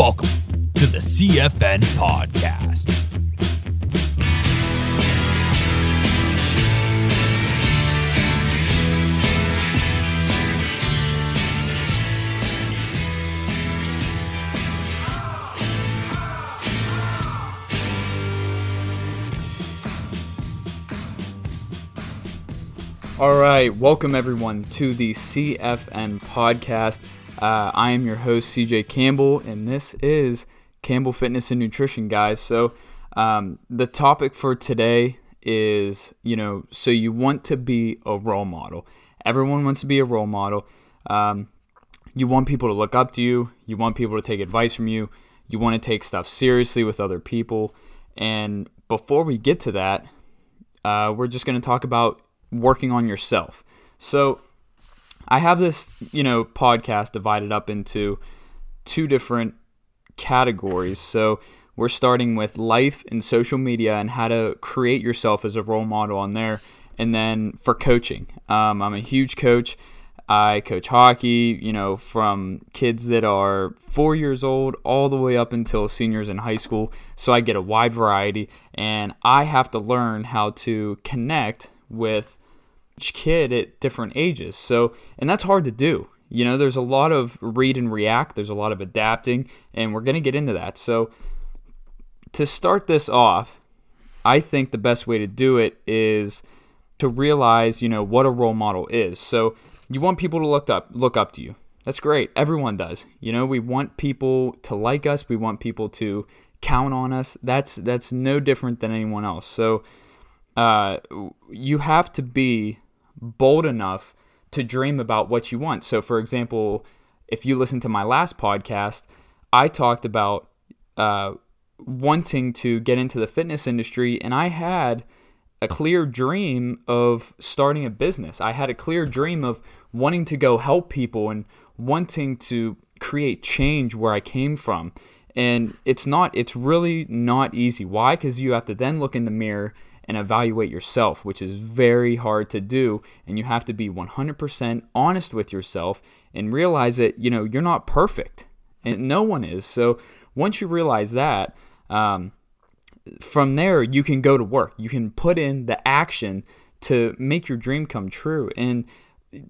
Welcome to the CFN Podcast. All right, welcome everyone to the CFN podcast. Uh, I am your host, CJ Campbell, and this is Campbell Fitness and Nutrition, guys. So, um, the topic for today is you know, so you want to be a role model. Everyone wants to be a role model. Um, you want people to look up to you, you want people to take advice from you, you want to take stuff seriously with other people. And before we get to that, uh, we're just going to talk about working on yourself. So I have this, you know, podcast divided up into two different categories. So we're starting with life and social media and how to create yourself as a role model on there. And then for coaching, um, I'm a huge coach. I coach hockey, you know, from kids that are four years old all the way up until seniors in high school. So I get a wide variety, and I have to learn how to connect with each kid at different ages. So, and that's hard to do. You know, there's a lot of read and react, there's a lot of adapting, and we're going to get into that. So, to start this off, I think the best way to do it is to realize, you know, what a role model is. So, you want people to look up look up to you. That's great. Everyone does. You know, we want people to like us, we want people to count on us. That's that's no different than anyone else. So, uh, you have to be bold enough to dream about what you want. So, for example, if you listen to my last podcast, I talked about uh, wanting to get into the fitness industry, and I had a clear dream of starting a business. I had a clear dream of wanting to go help people and wanting to create change where I came from. And it's not, it's really not easy. Why? Because you have to then look in the mirror and evaluate yourself, which is very hard to do. And you have to be 100% honest with yourself and realize that, you know, you're not perfect. And no one is. So once you realize that, um, from there, you can go to work. You can put in the action to make your dream come true. And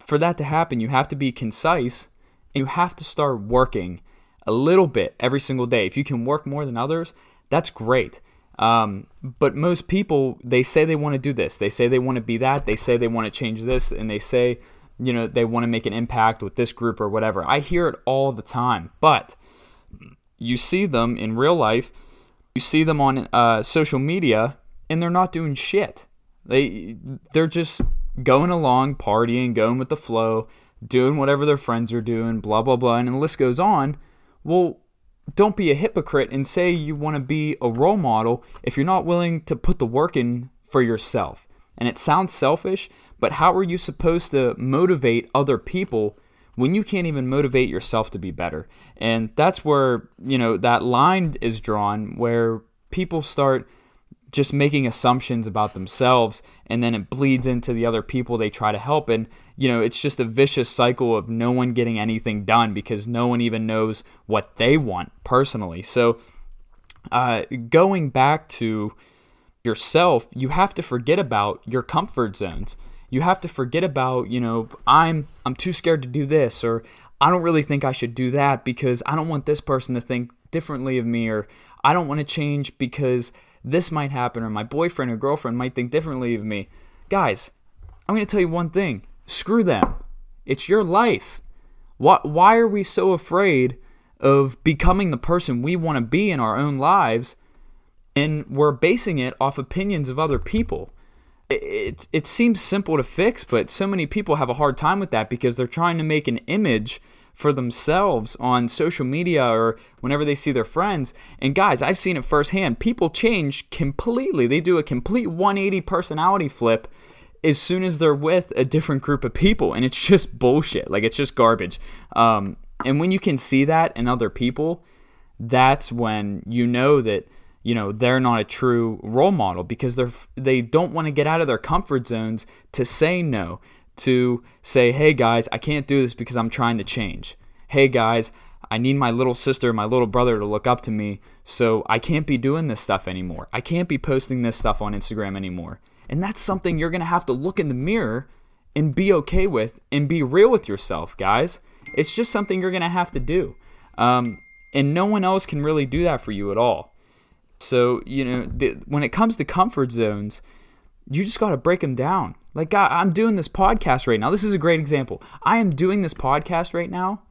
for that to happen, you have to be concise and you have to start working a little bit every single day. If you can work more than others, that's great. Um, but most people, they say they want to do this. They say they want to be that. They say they want to change this. And they say, you know, they want to make an impact with this group or whatever. I hear it all the time. But you see them in real life, you see them on uh, social media, and they're not doing shit. They, they're just going along, partying, going with the flow, doing whatever their friends are doing, blah, blah, blah. And the list goes on. Well, don't be a hypocrite and say you want to be a role model if you're not willing to put the work in for yourself. And it sounds selfish, but how are you supposed to motivate other people when you can't even motivate yourself to be better? And that's where, you know, that line is drawn where people start just making assumptions about themselves and then it bleeds into the other people they try to help and you know it's just a vicious cycle of no one getting anything done because no one even knows what they want personally. So uh, going back to yourself you have to forget about your comfort zones. You have to forget about you know i'm i'm too scared to do this or i don't really think i should do that because i don't want this person to think differently of me or i don't want to change because this might happen or my boyfriend or girlfriend might think differently of me. Guys, I'm going to tell you one thing screw them. It's your life. Why, why are we so afraid of becoming the person we want to be in our own lives and we're basing it off opinions of other people? It, it, it seems simple to fix, but so many people have a hard time with that because they're trying to make an image for themselves on social media or whenever they see their friends. And guys, I've seen it firsthand. People change completely. They do a complete 180 personality flip as soon as they're with a different group of people. And it's just bullshit. Like, it's just garbage. Um, and when you can see that in other people, that's when you know that you know they're not a true role model because they're they don't want to get out of their comfort zones to say no to say, hey guys, I can't do this because I'm trying to change. Hey guys, I need my little sister, my little brother to look up to me. So I can't be doing this stuff anymore. I can't be posting this stuff on Instagram anymore. And that's something you're going to have to look in the mirror and be okay with and be real with yourself, guys. It's just something you're going to have to do. Um, and no one else can really do that for you at all. So, you know, the, when it comes to comfort zones, you just got to break them down. Like, God, I'm doing this podcast right now. This is a great example. I am doing this podcast right now.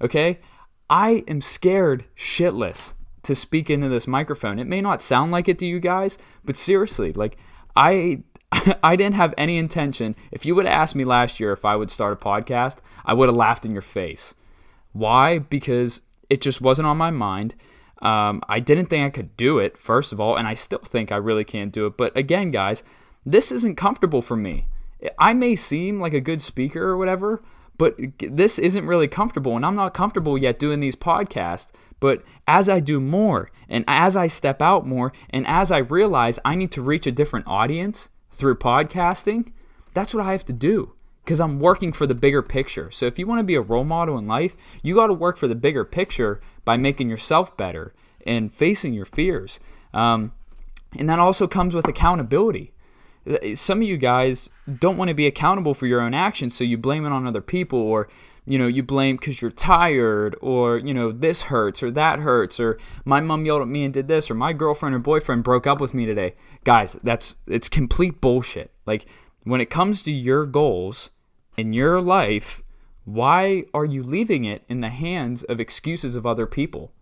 Okay. I am scared shitless to speak into this microphone. It may not sound like it to you guys, but seriously, like, I. I didn't have any intention. If you would have asked me last year if I would start a podcast, I would have laughed in your face. Why? Because it just wasn't on my mind. Um, I didn't think I could do it, first of all, and I still think I really can't do it. But again, guys, this isn't comfortable for me. I may seem like a good speaker or whatever, but this isn't really comfortable, and I'm not comfortable yet doing these podcasts. But as I do more, and as I step out more, and as I realize I need to reach a different audience through podcasting, that's what I have to do because I'm working for the bigger picture. So if you want to be a role model in life, you got to work for the bigger picture by making yourself better and facing your fears. Um, and that also comes with accountability. Some of you guys don't want to be accountable for your own actions, so you blame it on other people, or you know, you blame because you're tired, or you know, this hurts or that hurts, or my mom yelled at me and did this, or my girlfriend or boyfriend broke up with me today. Guys, that's it's complete bullshit. Like when it comes to your goals in your life, why are you leaving it in the hands of excuses of other people?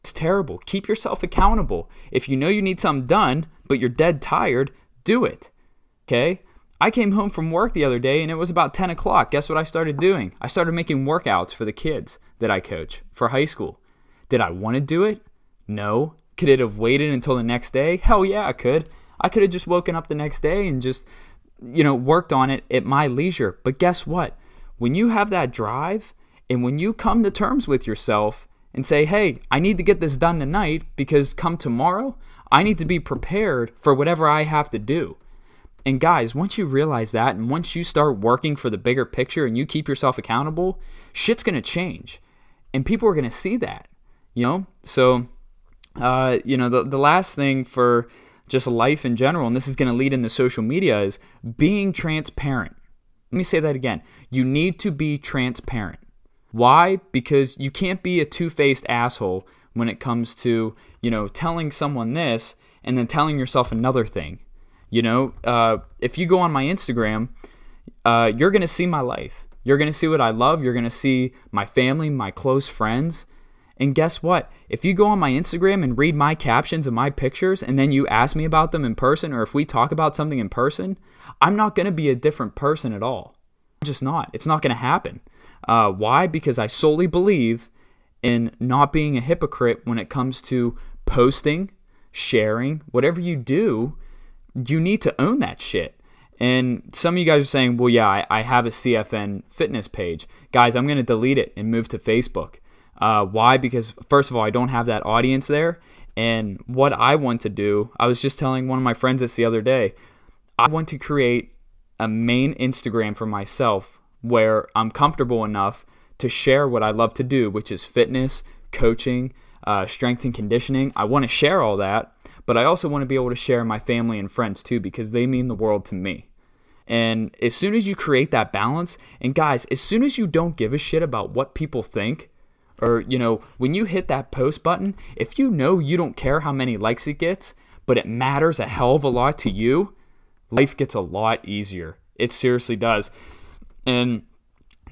It's terrible. Keep yourself accountable. If you know you need something done, but you're dead tired, do it. Okay? I came home from work the other day and it was about 10 o'clock. Guess what I started doing? I started making workouts for the kids that I coach for high school. Did I want to do it? No. Could it have waited until the next day? Hell yeah, I could. I could have just woken up the next day and just you know, worked on it at my leisure. But guess what? When you have that drive and when you come to terms with yourself and say, hey, I need to get this done tonight because come tomorrow, I need to be prepared for whatever I have to do. And guys, once you realize that and once you start working for the bigger picture and you keep yourself accountable, shit's going to change. And people are going to see that, you know? So, uh, you know, the, the last thing for just life in general, and this is going to lead into social media, is being transparent. Let me say that again. You need to be transparent. Why? Because you can't be a two faced asshole when it comes to, you know, telling someone this and then telling yourself another thing. You know, uh, if you go on my Instagram, uh, you're going to see my life. You're going to see what I love. You're going to see my family, my close friends. And guess what? If you go on my Instagram and read my captions and my pictures, and then you ask me about them in person, or if we talk about something in person, I'm not going to be a different person at all. I'm just not. It's not going to happen. Uh, why? Because I solely believe in not being a hypocrite when it comes to posting, sharing, whatever you do, you need to own that shit. And some of you guys are saying, well, yeah, I, I have a CFN fitness page. Guys, I'm going to delete it and move to Facebook. Uh, why? Because, first of all, I don't have that audience there. And what I want to do, I was just telling one of my friends this the other day. I want to create a main Instagram for myself where I'm comfortable enough to share what I love to do, which is fitness, coaching, uh, strength and conditioning. I want to share all that, but I also want to be able to share my family and friends too because they mean the world to me. And as soon as you create that balance, and guys, as soon as you don't give a shit about what people think, or, you know, when you hit that post button, if you know you don't care how many likes it gets, but it matters a hell of a lot to you, life gets a lot easier. It seriously does. And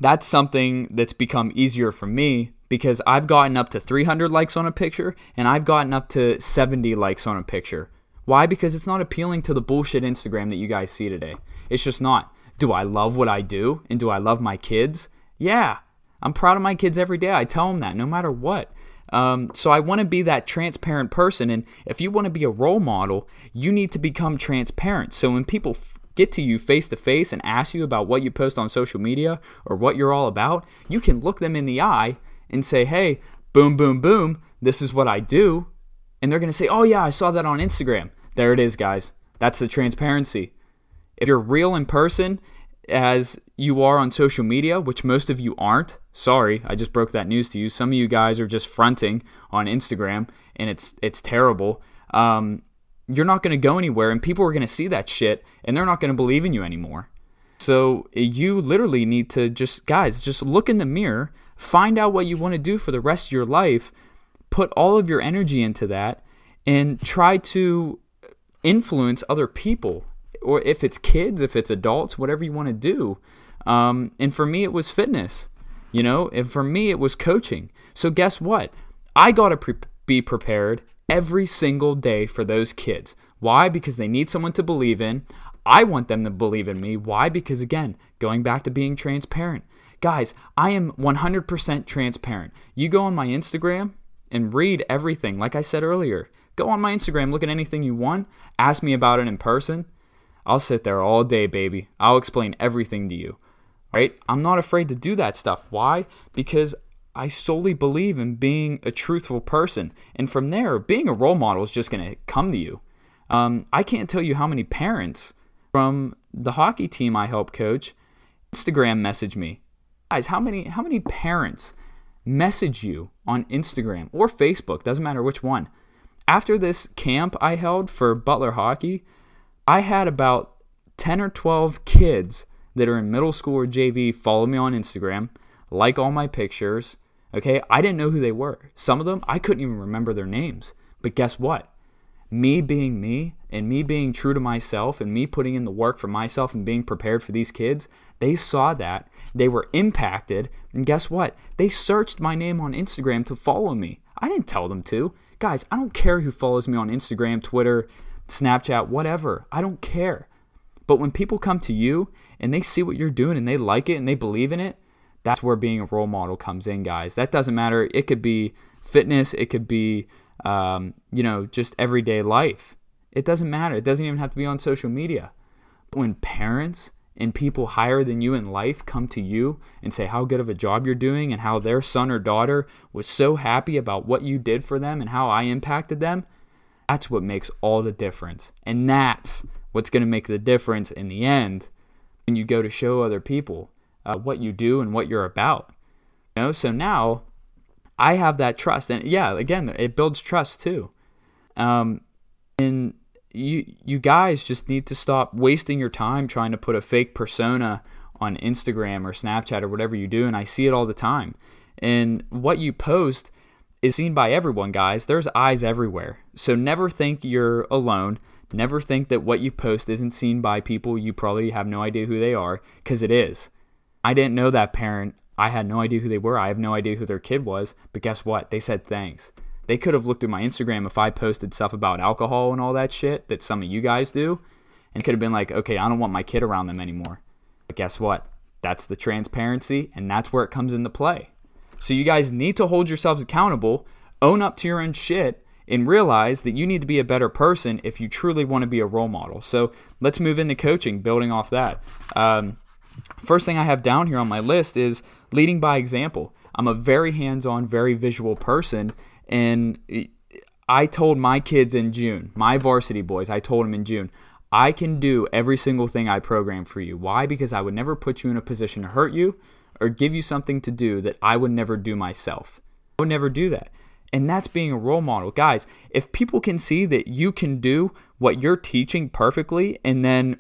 that's something that's become easier for me because I've gotten up to 300 likes on a picture and I've gotten up to 70 likes on a picture. Why? Because it's not appealing to the bullshit Instagram that you guys see today. It's just not. Do I love what I do and do I love my kids? Yeah, I'm proud of my kids every day. I tell them that no matter what. Um, so I want to be that transparent person. And if you want to be a role model, you need to become transparent. So when people f- get to you face to face and ask you about what you post on social media or what you're all about, you can look them in the eye and say, hey, boom, boom, boom, this is what I do. And they're going to say, oh, yeah, I saw that on Instagram. There it is, guys. That's the transparency. If you're real in person as you are on social media, which most of you aren't. Sorry, I just broke that news to you. Some of you guys are just fronting on Instagram, and it's it's terrible. Um, you're not going to go anywhere, and people are going to see that shit, and they're not going to believe in you anymore. So you literally need to just, guys, just look in the mirror, find out what you want to do for the rest of your life, put all of your energy into that, and try to influence other people or if it's kids, if it's adults, whatever you want to do. Um, and for me, it was fitness, you know, and for me, it was coaching. So guess what? I got to pre- be prepared every single day for those kids. Why? Because they need someone to believe in. I want them to believe in me. Why? Because again, going back to being transparent. Guys, I am 100% transparent. You go on my Instagram and read everything. Like I said earlier, go on my Instagram, look at anything you want, ask me about it in person. I'll sit there all day, baby. I'll explain everything to you. Right? I'm not afraid to do that stuff. Why? Because I solely believe in being a truthful person. And from there, being a role model is just going to come to you. Um, I can't tell you how many parents from the hockey team I help coach Instagram message me. Guys, how many how many parents message you on Instagram or Facebook, doesn't matter which one. After this camp I held for Butler hockey, I had about 10 or 12 kids that are in middle school or JV follow me on Instagram, like all my pictures. Okay, I didn't know who they were. Some of them, I couldn't even remember their names. But guess what? Me being me and me being true to myself and me putting in the work for myself and being prepared for these kids, they saw that. They were impacted. And guess what? They searched my name on Instagram to follow me. I didn't tell them to. Guys, I don't care who follows me on Instagram, Twitter, Snapchat, whatever. I don't care. But when people come to you and they see what you're doing and they like it and they believe in it, that's where being a role model comes in, guys. That doesn't matter. It could be fitness, it could be, um, you know, just everyday life. It doesn't matter. It doesn't even have to be on social media. But when parents and people higher than you in life come to you and say how good of a job you're doing and how their son or daughter was so happy about what you did for them and how I impacted them, that's what makes all the difference. And that's what's going to make the difference in the end when you go to show other people uh, what you do and what you're about. You know, so now I have that trust, and yeah, again, it builds trust too. Um, and you you guys just need to stop wasting your time trying to put a fake persona on Instagram or Snapchat or whatever you do, and I see it all the time. And what you post is seen by everyone, guys. There's eyes everywhere. So never think you're alone. Never think that what you post isn't seen by people you probably have no idea who they are, because it is. I didn't know that parent. I had no idea who they were. I have no idea who their kid was. But guess what? They said thanks. They could have looked at my Instagram if I posted stuff about alcohol and all that shit that some of you guys do, and could have been like, okay, I don't want my kid around them anymore. But guess what? That's the transparency, and that's where it comes into play. So you guys need to hold yourselves accountable, own up to your own shit, and realize that you need to be a better person if you truly want to be a role model. So let's move into coaching, building off that. Um, first thing I have down here on my list is leading by example. I'm a very hands on, very visual person. And I told my kids in June, my varsity boys, I told them in June, I can do every single thing I program for you. Why? Because I would never put you in a position to hurt you or give you something to do that I would never do myself. I would never do that. And that's being a role model. Guys, if people can see that you can do what you're teaching perfectly and then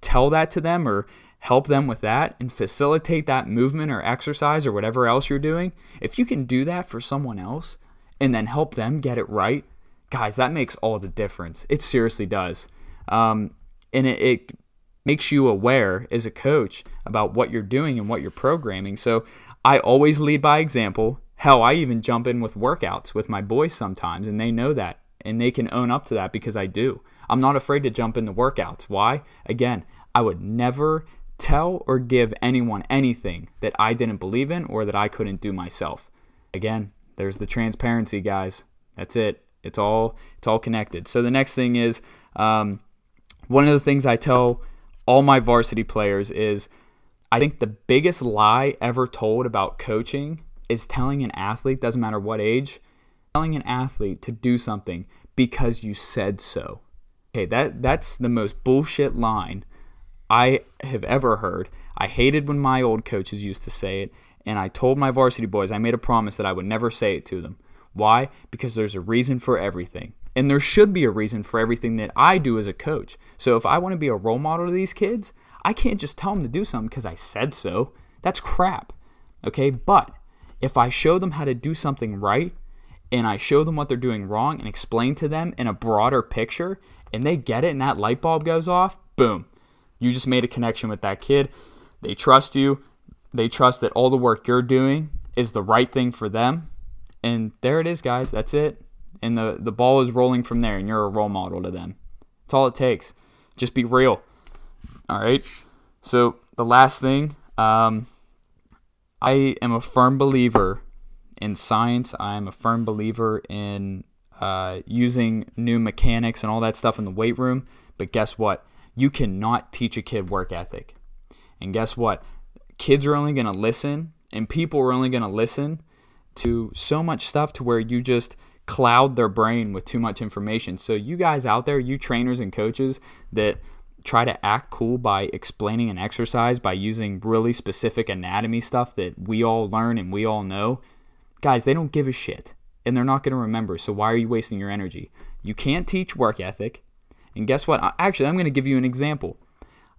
tell that to them or help them with that and facilitate that movement or exercise or whatever else you're doing, if you can do that for someone else and then help them get it right, guys, that makes all the difference. It seriously does. Um, and it, it makes you aware as a coach about what you're doing and what you're programming. So I always lead by example. Hell, I even jump in with workouts with my boys sometimes, and they know that and they can own up to that because I do. I'm not afraid to jump into workouts. Why? Again, I would never tell or give anyone anything that I didn't believe in or that I couldn't do myself. Again, there's the transparency, guys. That's it. It's all it's all connected. So the next thing is um, one of the things I tell all my varsity players is I think the biggest lie ever told about coaching is telling an athlete, doesn't matter what age, telling an athlete to do something because you said so. Okay, that that's the most bullshit line I have ever heard. I hated when my old coaches used to say it, and I told my varsity boys, I made a promise that I would never say it to them. Why? Because there's a reason for everything. And there should be a reason for everything that I do as a coach. So if I want to be a role model to these kids, I can't just tell them to do something because I said so. That's crap. Okay? But if I show them how to do something right and I show them what they're doing wrong and explain to them in a broader picture and they get it and that light bulb goes off, boom. You just made a connection with that kid. They trust you. They trust that all the work you're doing is the right thing for them. And there it is, guys. That's it. And the, the ball is rolling from there, and you're a role model to them. That's all it takes. Just be real. All right. So, the last thing um, I am a firm believer in science. I am a firm believer in uh, using new mechanics and all that stuff in the weight room. But guess what? You cannot teach a kid work ethic. And guess what? Kids are only going to listen, and people are only going to listen to so much stuff to where you just cloud their brain with too much information. So, you guys out there, you trainers and coaches that try to act cool by explaining an exercise by using really specific anatomy stuff that we all learn and we all know, guys, they don't give a shit and they're not going to remember. So, why are you wasting your energy? You can't teach work ethic. And guess what? Actually, I'm going to give you an example.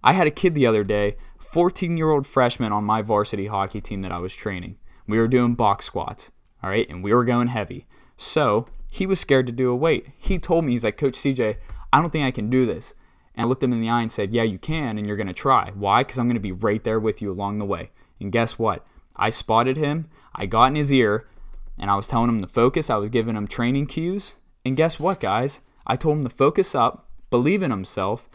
I had a kid the other day, 14 year old freshman on my varsity hockey team that I was training. We were doing box squats, all right, and we were going heavy. So he was scared to do a weight. He told me, he's like, Coach CJ, I don't think I can do this. And I looked him in the eye and said, Yeah, you can, and you're going to try. Why? Because I'm going to be right there with you along the way. And guess what? I spotted him, I got in his ear, and I was telling him to focus. I was giving him training cues. And guess what, guys? I told him to focus up, believe in himself,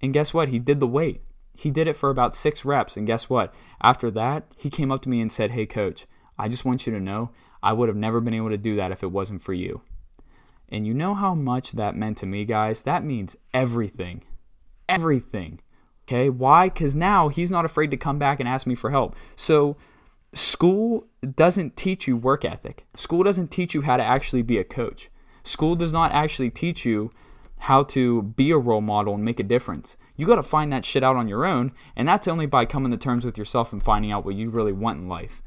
and guess what? He did the weight. He did it for about six reps. And guess what? After that, he came up to me and said, Hey, coach, I just want you to know I would have never been able to do that if it wasn't for you. And you know how much that meant to me, guys? That means everything. Everything. Okay? Why? Because now he's not afraid to come back and ask me for help. So, school doesn't teach you work ethic. School doesn't teach you how to actually be a coach. School does not actually teach you how to be a role model and make a difference. You got to find that shit out on your own, and that's only by coming to terms with yourself and finding out what you really want in life.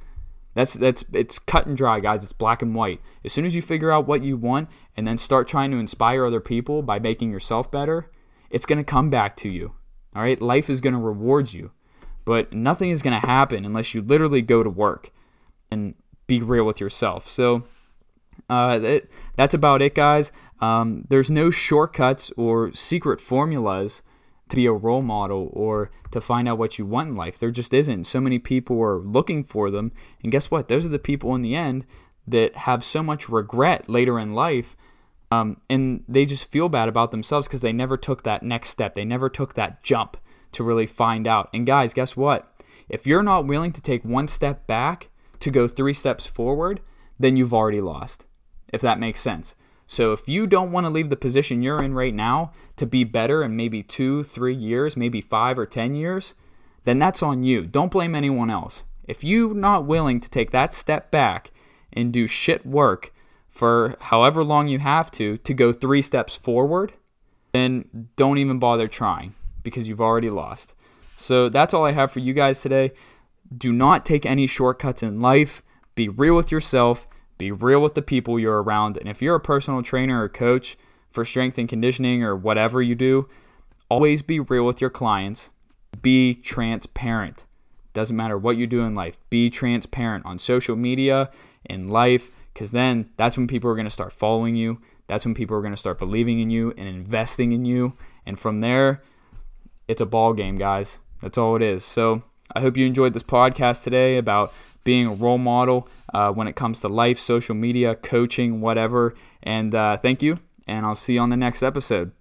That's that's it's cut and dry, guys. It's black and white. As soon as you figure out what you want and then start trying to inspire other people by making yourself better, it's going to come back to you. All right? Life is going to reward you. But nothing is going to happen unless you literally go to work and be real with yourself. So uh, that, that's about it, guys. Um, there's no shortcuts or secret formulas to be a role model or to find out what you want in life. There just isn't. So many people are looking for them. And guess what? Those are the people in the end that have so much regret later in life. Um, and they just feel bad about themselves because they never took that next step. They never took that jump to really find out. And guys, guess what? If you're not willing to take one step back to go three steps forward, then you've already lost, if that makes sense. So if you don't want to leave the position you're in right now to be better in maybe two, three years, maybe five or 10 years, then that's on you. Don't blame anyone else. If you're not willing to take that step back and do shit work for however long you have to to go three steps forward, then don't even bother trying because you've already lost. So that's all I have for you guys today. Do not take any shortcuts in life. Be real with yourself be real with the people you're around. And if you're a personal trainer or coach for strength and conditioning or whatever you do, always be real with your clients. Be transparent. Doesn't matter what you do in life, be transparent on social media, in life, because then that's when people are going to start following you. That's when people are going to start believing in you and investing in you. And from there, it's a ball game, guys. That's all it is. So I hope you enjoyed this podcast today about being a role model uh, when it comes to life, social media, coaching, whatever. And uh, thank you, and I'll see you on the next episode.